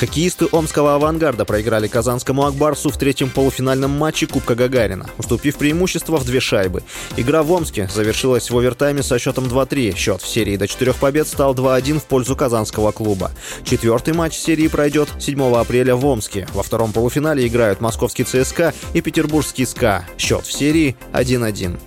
Хоккеисты Омского «Авангарда» проиграли казанскому «Акбарсу» в третьем полуфинальном матче Кубка Гагарина, уступив преимущество в две шайбы. Игра в Омске завершилась в овертайме со счетом 2-3. Счет в серии до четырех побед стал 2-1 в пользу казанского клуба. Четвертый матч серии пройдет 7 апреля в Омске. Во втором полуфинале играют московский ЦСКА и петербургский СКА. Счет в серии 1-1.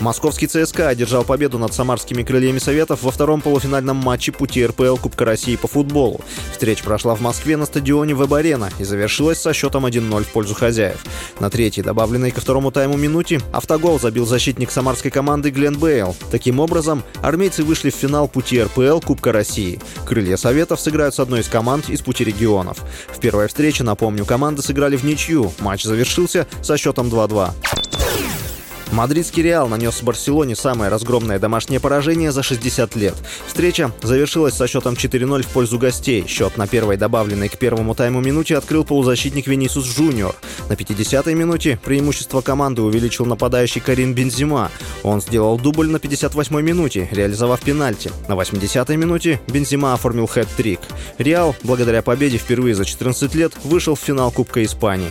Московский ЦСКА одержал победу над самарскими крыльями Советов во втором полуфинальном матче пути РПЛ Кубка России по футболу. Встреча прошла в Москве на стадионе ВЭБ-Арена и завершилась со счетом 1-0 в пользу хозяев. На третьей, добавленной ко второму тайму минуте, автогол забил защитник самарской команды Глен Бейл. Таким образом, армейцы вышли в финал пути РПЛ Кубка России. Крылья Советов сыграют с одной из команд из пути регионов. В первой встрече, напомню, команды сыграли в ничью. Матч завершился со счетом 2-2. Мадридский Реал нанес Барселоне самое разгромное домашнее поражение за 60 лет. Встреча завершилась со счетом 4-0 в пользу гостей. Счет на первой добавленной к первому тайму минуте открыл полузащитник Венисус Жуниор. На 50-й минуте преимущество команды увеличил нападающий Карин Бензима. Он сделал дубль на 58-й минуте, реализовав пенальти. На 80-й минуте Бензима оформил хэт-трик. Реал, благодаря победе впервые за 14 лет, вышел в финал Кубка Испании.